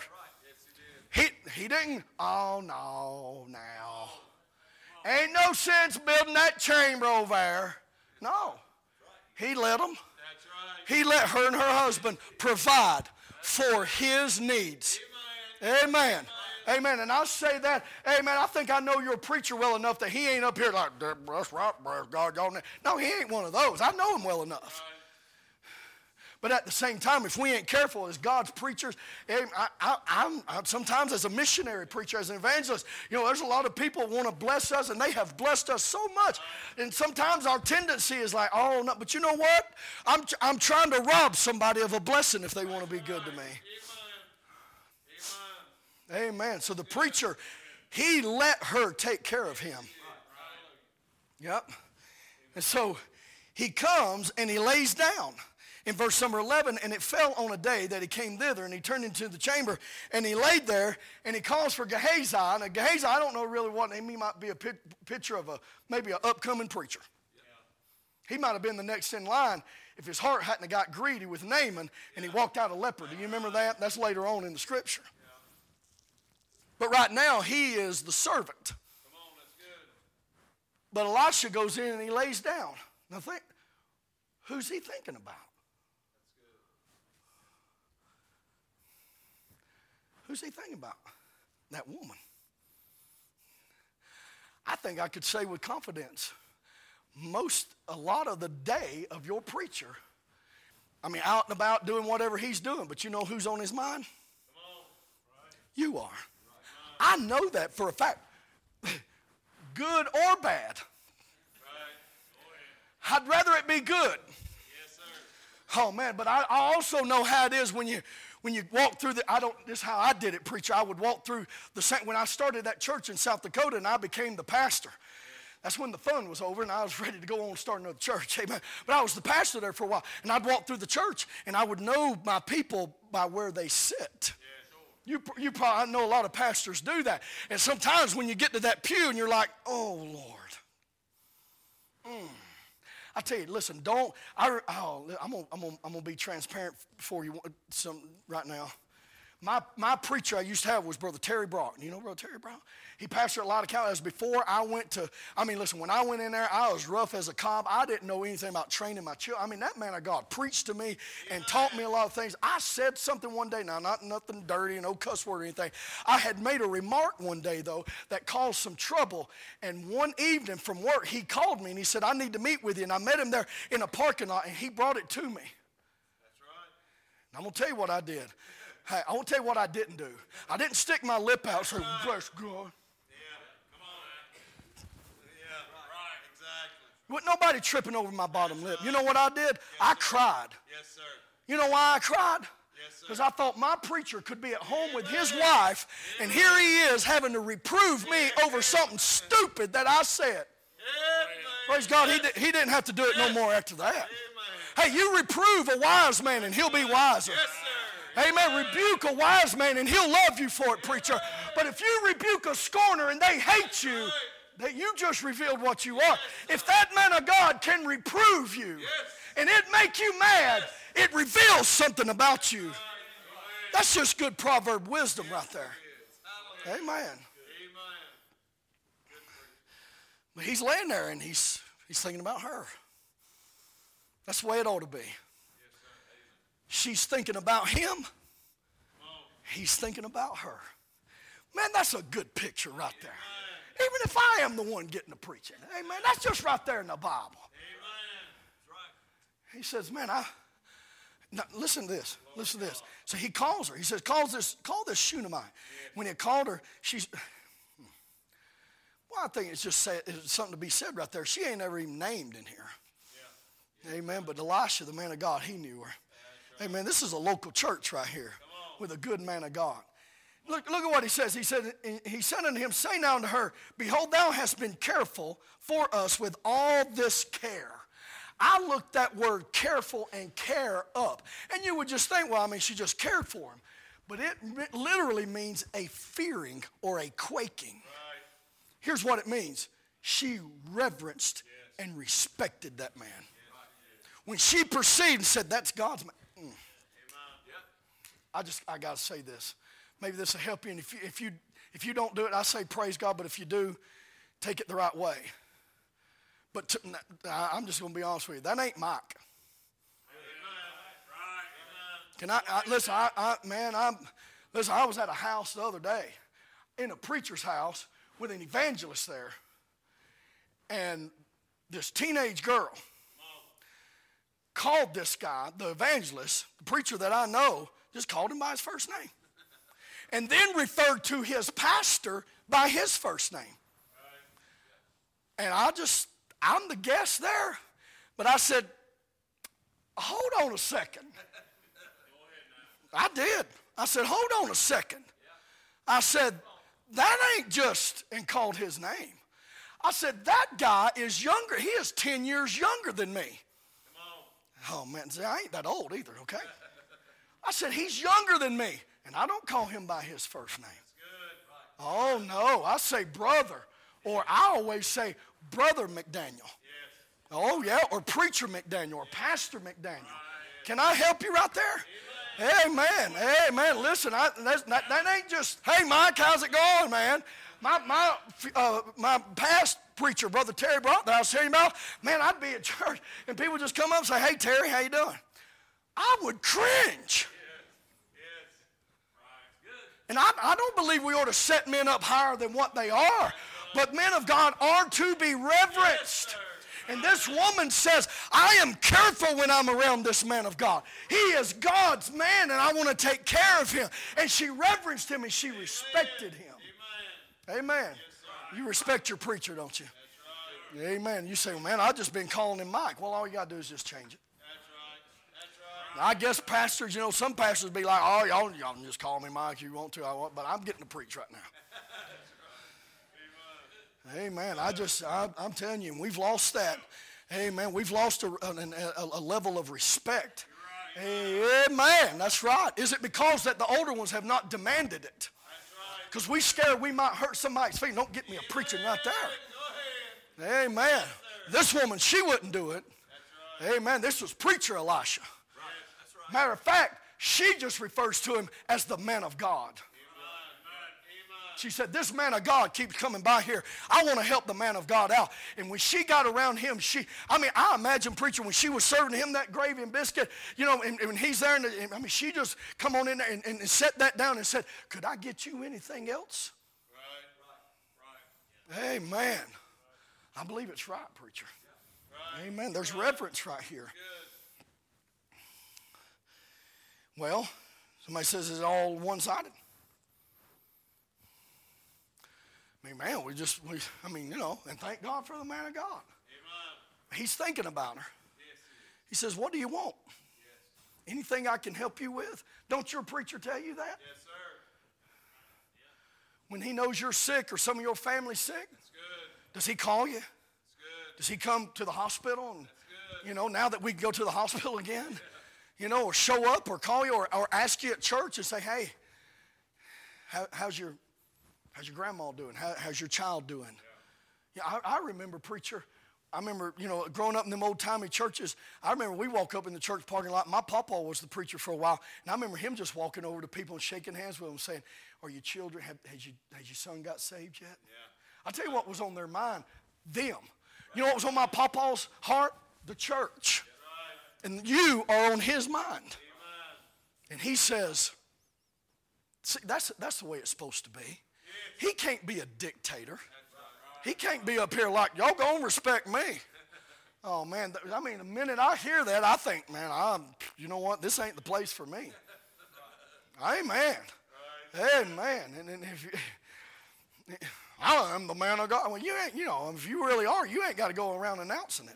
He, he didn't, oh, no, now. Ain't no sense building that chamber over there. No. He let them. He let her and her husband provide for his needs. Amen. Amen. And I say that, amen. I think I know your preacher well enough that he ain't up here like, that's right, God, God. No, he ain't one of those. I know him well enough. But at the same time, if we ain't careful as God's preachers, eh, I, am sometimes as a missionary preacher, as an evangelist, you know, there's a lot of people want to bless us, and they have blessed us so much. And sometimes our tendency is like, oh, no, but you know what? I'm, I'm trying to rob somebody of a blessing if they want to be good to me. Amen. Amen. So the preacher, he let her take care of him. Yep. And so he comes and he lays down in verse number 11, and it fell on a day that he came thither, and he turned into the chamber, and he laid there, and he calls for Gehazi. And Gehazi, I don't know really what name, he might be a picture of a maybe an upcoming preacher. He might have been the next in line if his heart hadn't got greedy with Naaman and he walked out a leper. Do you remember that? That's later on in the scripture. But right now, he is the servant. But Elisha goes in and he lays down. Now, think, who's he thinking about? Who's he thinking about? That woman. I think I could say with confidence most, a lot of the day of your preacher I mean, out and about doing whatever he's doing, but you know who's on his mind? You are. I know that for a fact. Good or bad. I'd rather it be good. Oh man, but I, I also know how it is when you when you walk through the I don't this is how I did it, preacher. I would walk through the when I started that church in South Dakota and I became the pastor. That's when the fun was over and I was ready to go on and start another church. Amen. But I was the pastor there for a while. And I'd walk through the church and I would know my people by where they sit. You, you probably I know a lot of pastors do that. And sometimes when you get to that pew and you're like, oh, Lord. I tell you, listen, don't, I, oh, I'm going to I'm gonna, I'm gonna be transparent for you some, right now. My, my preacher I used to have was Brother Terry Brock. You know Brother Terry Brock? He pastored a lot of counties. Before I went to, I mean, listen, when I went in there, I was rough as a cob. I didn't know anything about training my children. I mean, that man of God preached to me and taught me a lot of things. I said something one day, now, not nothing dirty, no cuss word or anything. I had made a remark one day, though, that caused some trouble. And one evening from work, he called me and he said, I need to meet with you. And I met him there in a parking lot and he brought it to me. That's right. I'm going to tell you what I did. Hey, I want to tell you what I didn't do. I didn't stick my lip out and say, bless God. Yeah, come on. Yeah, right, exactly. With nobody tripping over my bottom lip. You know what I did? I cried. Yes, sir. You know why I cried? Yes, sir. Because I thought my preacher could be at home with his wife, and here he is having to reprove me over something stupid that I said. Praise God, he, did, he didn't have to do it no more after that. Hey, you reprove a wise man, and he'll be wiser. Amen. Rebuke a wise man and he'll love you for it, preacher. But if you rebuke a scorner and they hate you, that you just revealed what you are. If that man of God can reprove you and it make you mad, it reveals something about you. That's just good proverb wisdom right there. Amen. But he's laying there and he's he's thinking about her. That's the way it ought to be. She's thinking about him. He's thinking about her. Man, that's a good picture right there. Even if I am the one getting the preaching. Amen. That's just right there in the Bible. He says, Man, I now, listen to this. Listen to this. So he calls her. He says, calls this, call this Shunammite. When he called her, she's well, I think it's just say, it's something to be said right there. She ain't ever even named in here. Yeah. Amen. But Elisha, the man of God, he knew her. Amen. This is a local church right here with a good man of God. Look, look at what he says. He said, He said unto him, Say now unto her, Behold, thou hast been careful for us with all this care. I looked that word careful and care up. And you would just think, well, I mean, she just cared for him. But it literally means a fearing or a quaking. Right. Here's what it means she reverenced yes. and respected that man. Yes. When she perceived and said, That's God's man. I just, I got to say this. Maybe this will help you. And if you, if you, if you don't do it, I say praise God. But if you do, take it the right way. But to, I'm just going to be honest with you. That ain't Mike. Can I, I listen? I, I, man, I'm listen. I was at a house the other day, in a preacher's house with an evangelist there, and this teenage girl called this guy, the evangelist, the preacher that I know, just called him by his first name and then referred to his pastor by his first name. And I just, I'm the guest there. But I said, hold on a second. I did. I said, hold on a second. I said, that ain't just, and called his name. I said, that guy is younger. He is 10 years younger than me. Oh, man, see, I ain't that old either, okay? I said, he's younger than me. And I don't call him by his first name. Oh, no. I say brother. Or I always say Brother McDaniel. Oh, yeah. Or Preacher McDaniel or Pastor McDaniel. Can I help you right there? Amen. Amen. Listen, I, that, that, ain't just, hey, Mike, how's it going, man? My, my, uh, my past preacher, Brother Terry Brock, that I was telling you about, man, I'd be at church and people just come up and say, hey, Terry, how you doing? I would cringe. And I, I don't believe we ought to set men up higher than what they are. But men of God are to be reverenced. And this woman says, I am careful when I'm around this man of God. He is God's man, and I want to take care of him. And she reverenced him and she respected him. Amen. You respect your preacher, don't you? Amen. You say, well, man, I've just been calling him Mike. Well, all you got to do is just change it. I guess pastors, you know, some pastors be like, oh, y'all, y'all can just call me Mike if you want to. I want, but I'm getting to preach right now. Amen. I just, I, am telling you, we've lost that. Amen. We've lost a, a, a level of respect. Amen. That's right. Is it because that the older ones have not demanded it? Because we scared we might hurt somebody's feelings. Don't get me a preaching right there. Amen. This woman, she wouldn't do it. Amen. This was preacher Elisha. Matter of fact, she just refers to him as the man of God. She said, This man of God keeps coming by here. I want to help the man of God out. And when she got around him, she, I mean, I imagine preacher when she was serving him that gravy and biscuit, you know, and, and he's there, and, and, I mean, she just come on in there and, and, set that down and said, Could I get you anything else? Right, right, right. Amen. I believe it's right, preacher. Right. Amen. There's reverence right here. Well, somebody says it's all one sided. I mean, man, we just, we, I mean, you know, and thank God for the man of God. Amen. He's thinking about her. Yes, he says, What do you want? Yes. Anything I can help you with? Don't your preacher tell you that? Yes, sir. When he knows you're sick or some of your family's sick, does he call you? Does he come to the hospital? And, you know, now that we can go to the hospital again, you know, or show up or call you or, or ask you at church and say, hey, how, how's your How's your grandma doing? How, how's your child doing? Yeah, yeah I, I, remember preacher. I remember, you know, growing up in them old timey churches. I remember we walk up in the church parking lot. My papa was the preacher for a while, and I remember him just walking over to people and shaking hands with them, saying, "Are your children? Have, has, you, has your son got saved yet?" Yeah. I tell you what was on their mind. Them. You know what was on my papa's heart? The church. And you are on his mind. Amen. And he says, see, that's, that's the way it's supposed to be. He can't be a dictator. He can't be up here like, y'all gonna respect me. Oh man, I mean, the minute I hear that, I think, man, I'm, you know what, this ain't the place for me. Amen. Amen. And, and if you, I am the man of God. Well, you ain't, you know, if you really are, you ain't got to go around announcing it.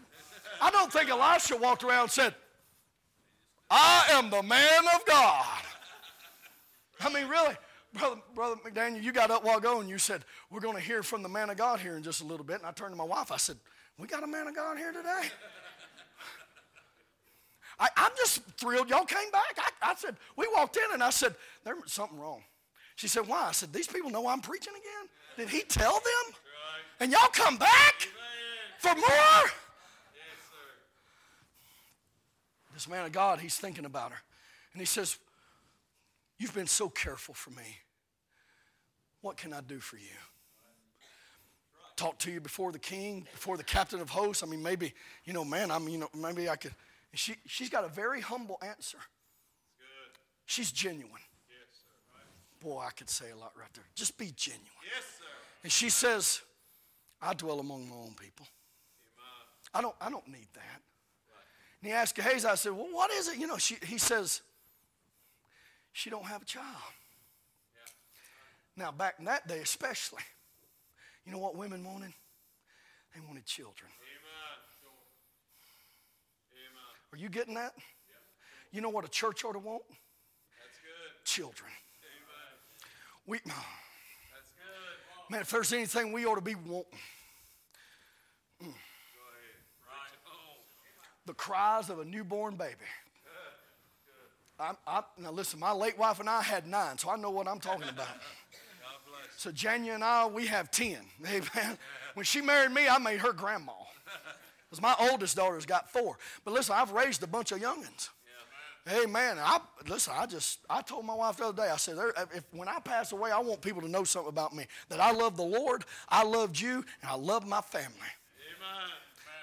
I don't think Elisha walked around and said, I am the man of God. I mean, really, Brother, Brother McDaniel, you got up while ago and you said, We're going to hear from the man of God here in just a little bit. And I turned to my wife, I said, We got a man of God here today? I, am just thrilled y'all came back. I, I, said, We walked in and I said, There's something wrong. She said, Why? I said, These people know I'm preaching again? Did he tell them? And y'all come back for more? This man of God, he's thinking about her. And he says, You've been so careful for me. What can I do for you? Talk to you before the king, before the captain of hosts. I mean, maybe, you know, man, I mean, you know, maybe I could. She, she's got a very humble answer. She's genuine. Yes, sir, right. Boy, I could say a lot right there. Just be genuine. Yes, sir. And she says, I dwell among my own people. I don't, I don't need that. And he asked Gehazi, I said, well, what is it? You know, she, he says, she don't have a child. Now, back in that day, especially, you know what women wanted? They wanted children. Amen. Amen. Are you getting that? Yep. You know what a church ought to want? Children. Amen. We, That's good. Man, if there's anything we ought to be wanting, mm. right. the cries of a newborn baby. I, I, now listen, my late wife and I had nine, so I know what I'm talking about. So Jania and I, we have ten. Amen. When she married me, I made her grandma. Because my oldest daughter's got four. But listen, I've raised a bunch of youngins. Amen. I listen. I just I told my wife the other day. I said, if when I pass away, I want people to know something about me. That I love the Lord, I loved you, and I love my family. Amen.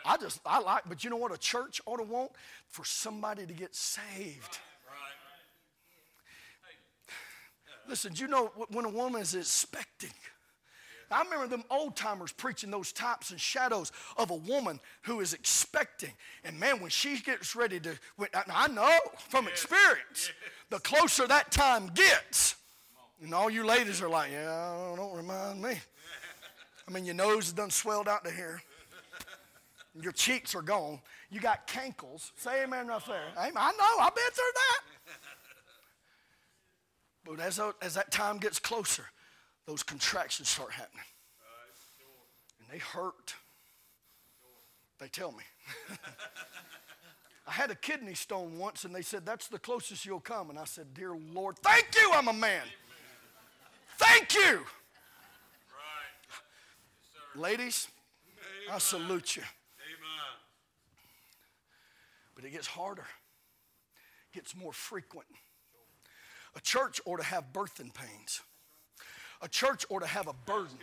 I just I like. But you know what? A church ought to want for somebody to get saved. Listen, you know when a woman is expecting, I remember them old timers preaching those types and shadows of a woman who is expecting. And man, when she gets ready to, when, I know from experience, the closer that time gets, and all you ladies are like, yeah, don't remind me. I mean, your nose is done swelled out to here. Your cheeks are gone. You got cankles. Say amen right there. Amen. I know. I've been through that. But as, as that time gets closer, those contractions start happening. And they hurt. They tell me. I had a kidney stone once, and they said, That's the closest you'll come. And I said, Dear Lord, thank you, I'm a man. Thank you. Ladies, I salute you. But it gets harder, it gets more frequent. A church ought to have birthing pains. A church ought to have a burden.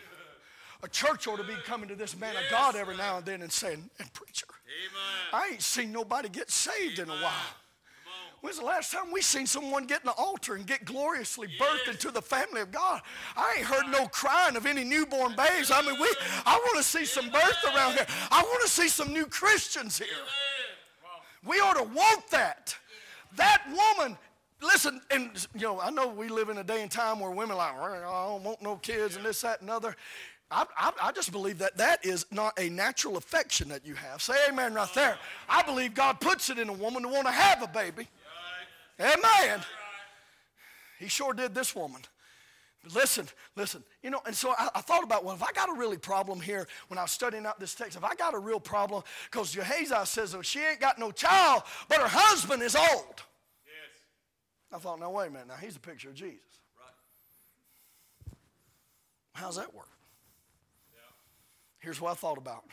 A church ought to be coming to this man of God every now and then and saying, and preacher, Amen. I ain't seen nobody get saved Amen. in a while. When's the last time we seen someone get in the altar and get gloriously birthed yes. into the family of God? I ain't heard no crying of any newborn babes. I mean, we I want to see some birth around here. I want to see some new Christians here. We ought to want that. That woman listen, and you know, I know we live in a day and time where women like, I don't want no kids and this, that, and other. I, I, I, just believe that that is not a natural affection that you have. Say amen right there. I believe God puts it in a woman to want to have a baby. Amen. He sure did this woman. Listen, listen. You know, and so I, I, thought about, well, if I got a really problem here when I was studying out this text, if I got a real problem, because Gehazi says, oh, she ain't got no child, but her husband is old. Yes. I thought, no, wait a minute. Now, he's a picture of Jesus. Right. How's that work? Yeah. Here's what I thought about.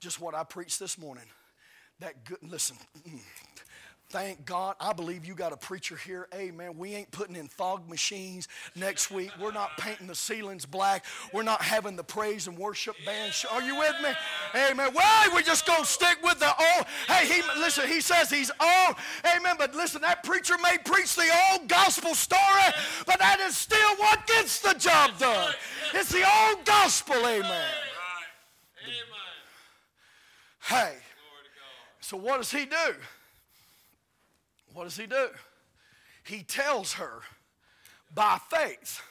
Just what I preached this morning. That good, listen, Thank God. I believe you got a preacher here. Amen. We ain't putting in fog machines next week. We're not painting the ceilings black. We're not having the praise and worship band. Show. Are you with me? Amen. Well, we're just going to stick with the old. Hey, he, listen, he says he's old. Amen. But listen, that preacher may preach the old gospel story, but that is still what gets the job done. It's the old gospel. Amen. Hey. So what does he do? What does he do? He tells her by faith.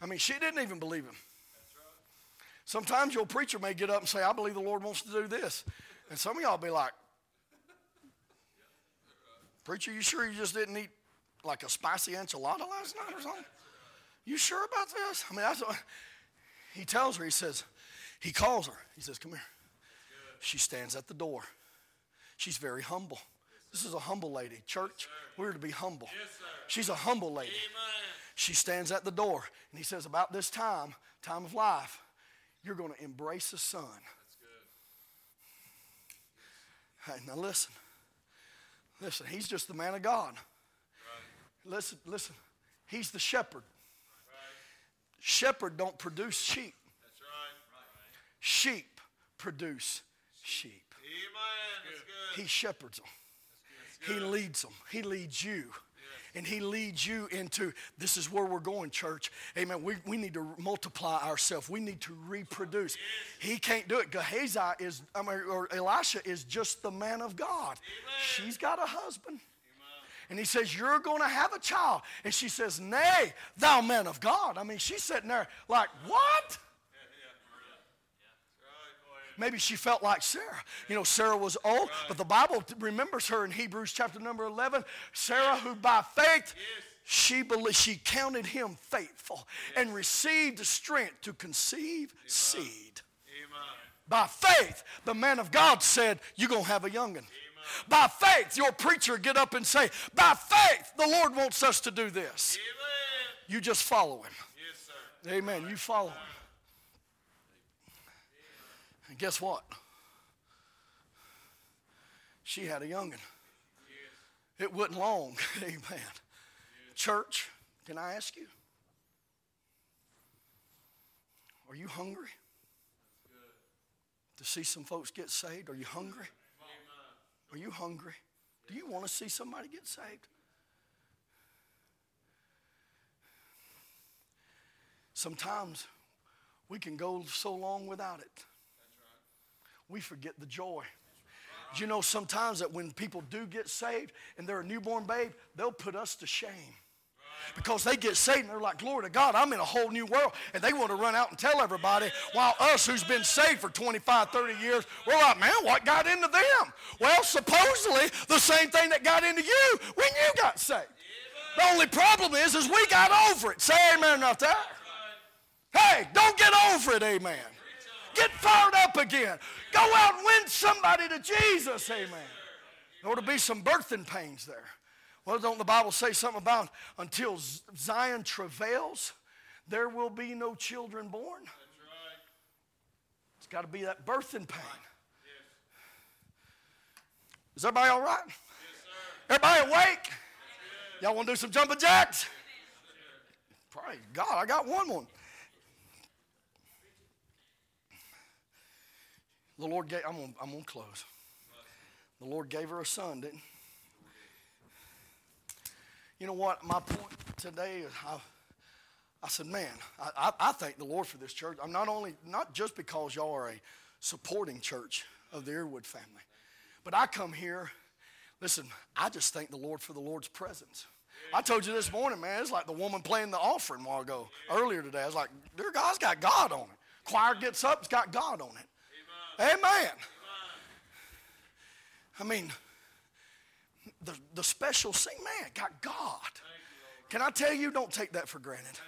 I mean, she didn't even believe him. Sometimes your preacher may get up and say, I believe the Lord wants to do this. And some of y'all be like, Preacher, you sure you just didn't eat like a spicy enchilada last night or something? You sure about this? I mean, that's what he tells her. He says, he calls her. He says, Come here. She stands at the door. She's very humble. This is a humble lady. Church, we're to be humble. She's a humble lady. She stands at the door, and he says, About this time, time of life, you're going to embrace a son. Hey, now listen. Listen, he's just the man of God. Right. Listen, listen. He's the shepherd. Right. Shepherd don't produce sheep. Right. Sheep produce sheep. He shepherds them. He leads them. He leads you. And he leads you into this is where we're going, church. Amen. We, we need to multiply ourselves. We need to reproduce. He can't do it. Gehazi is, I mean, or Elisha is just the man of God. She's got a husband. And he says, You're going to have a child. And she says, Nay, thou man of God. I mean, she's sitting there like, What? Maybe she felt like Sarah. You know, Sarah was old, but the Bible remembers her in Hebrews chapter number 11. Sarah, who by faith, she believed, she counted him faithful and received the strength to conceive seed. By faith, the man of God said, You're going to have a youngin'. By faith, your preacher get up and say, By faith, the Lord wants us to do this. You just follow him. Amen. You follow him. Guess what? She had a youngin'. It wasn't long. Amen. Church, can I ask you? Are you hungry to see some folks get saved? Are you hungry? Are you hungry? Do you want to see somebody get saved? sometimes we can go so long without it. We forget the joy. Do you know sometimes that when people do get saved and they're a newborn babe, they'll put us to shame because they get saved and they're like, Glory to God, I'm in a whole new world. And they want to run out and tell everybody, while us who's been saved for 25, 30 years, we're like, man, what got into them? Well, supposedly the same thing that got into you when you got saved. The only problem is, is we got over it. Say amen enough that. Hey, don't get over it, amen. Get fired up again. Go out and win somebody to Jesus, amen. There ought to be some birthing pains there. Well, don't the Bible say something about until Zion travails, there will be no children born? It's got to be that birthing pain. Is everybody all right? everybody awake? Y'all want to do some jumping jacks? Praise God, I got one one. The Lord gave, I'm gonna, I'm gonna close. The Lord gave her a son, didn't he? You know what? My point today is I, I said, man, I, I, I thank the Lord for this church. I'm not only, not just because y'all are a supporting church of the Earwood family, but I come here, listen, I just thank the Lord for the Lord's presence. I told you this morning, man, it's like the woman playing the offering while ago, earlier today. I was like, dear God's got God on it. Choir gets up, it's got God on it. Amen. I mean, the, the special sing, man, got God. Can I tell you, don't take that for granted.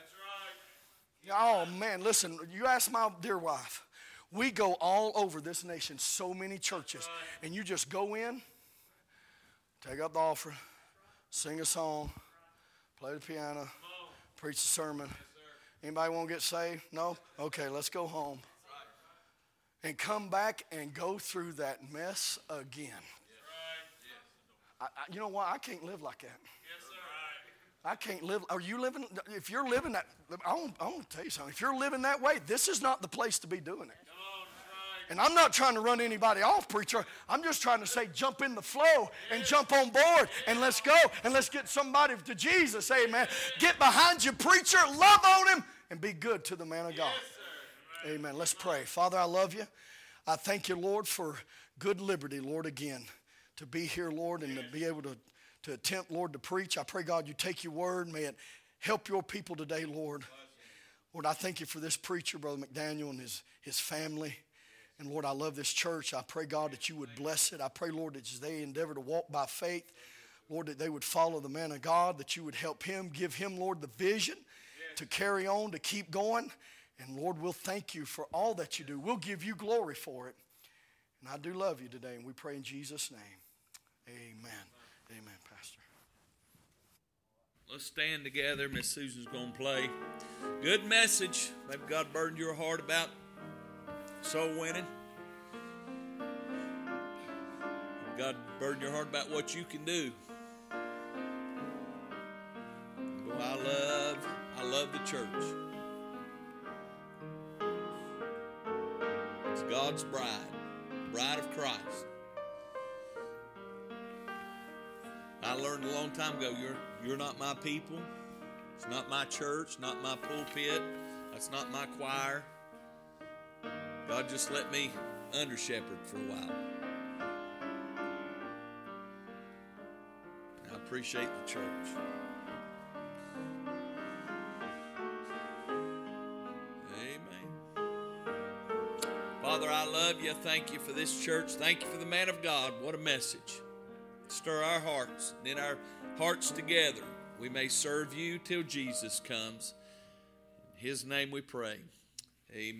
Oh, man, listen, you ask my dear wife. We go all over this nation, so many churches, and you just go in, take up the offering, sing a song, play the piano, preach a sermon. Anybody want to get saved? No? Okay, let's go home. And come back and go through that mess again. I, I, you know what? I can't live like that. I can't live. Are you living? If you're living that, I want, I want to tell you something. If you're living that way, this is not the place to be doing it. And I'm not trying to run anybody off, preacher. I'm just trying to say, jump in the flow and jump on board and let's go and let's get somebody to Jesus. Amen. Get behind you, preacher. Love on him and be good to the man of God. Amen. Let's pray. Father, I love you. I thank you, Lord, for good liberty, Lord, again to be here, Lord, and to be able to, to attempt, Lord, to preach. I pray, God, you take your word. May it help your people today, Lord. Lord, I thank you for this preacher, Brother McDaniel, and his, his family. And Lord, I love this church. I pray, God, that you would bless it. I pray, Lord, that as they endeavor to walk by faith, Lord, that they would follow the man of God, that you would help him, give him, Lord, the vision to carry on, to keep going. And Lord, we'll thank you for all that you do. We'll give you glory for it. And I do love you today, and we pray in Jesus' name. Amen. Amen, Pastor. Let's stand together. Miss Susan's going to play. Good message. Maybe God burdened your heart about soul winning. God burdened your heart about what you can do. Boy, I love, I love the church. God's bride, bride of Christ. I learned a long time ago you're, you're not my people. It's not my church, not my pulpit. That's not my choir. God just let me under shepherd for a while. I appreciate the church. Love you. Thank you for this church. Thank you for the man of God. What a message. Stir our hearts, knit our hearts together. We may serve you till Jesus comes. In his name we pray. Amen.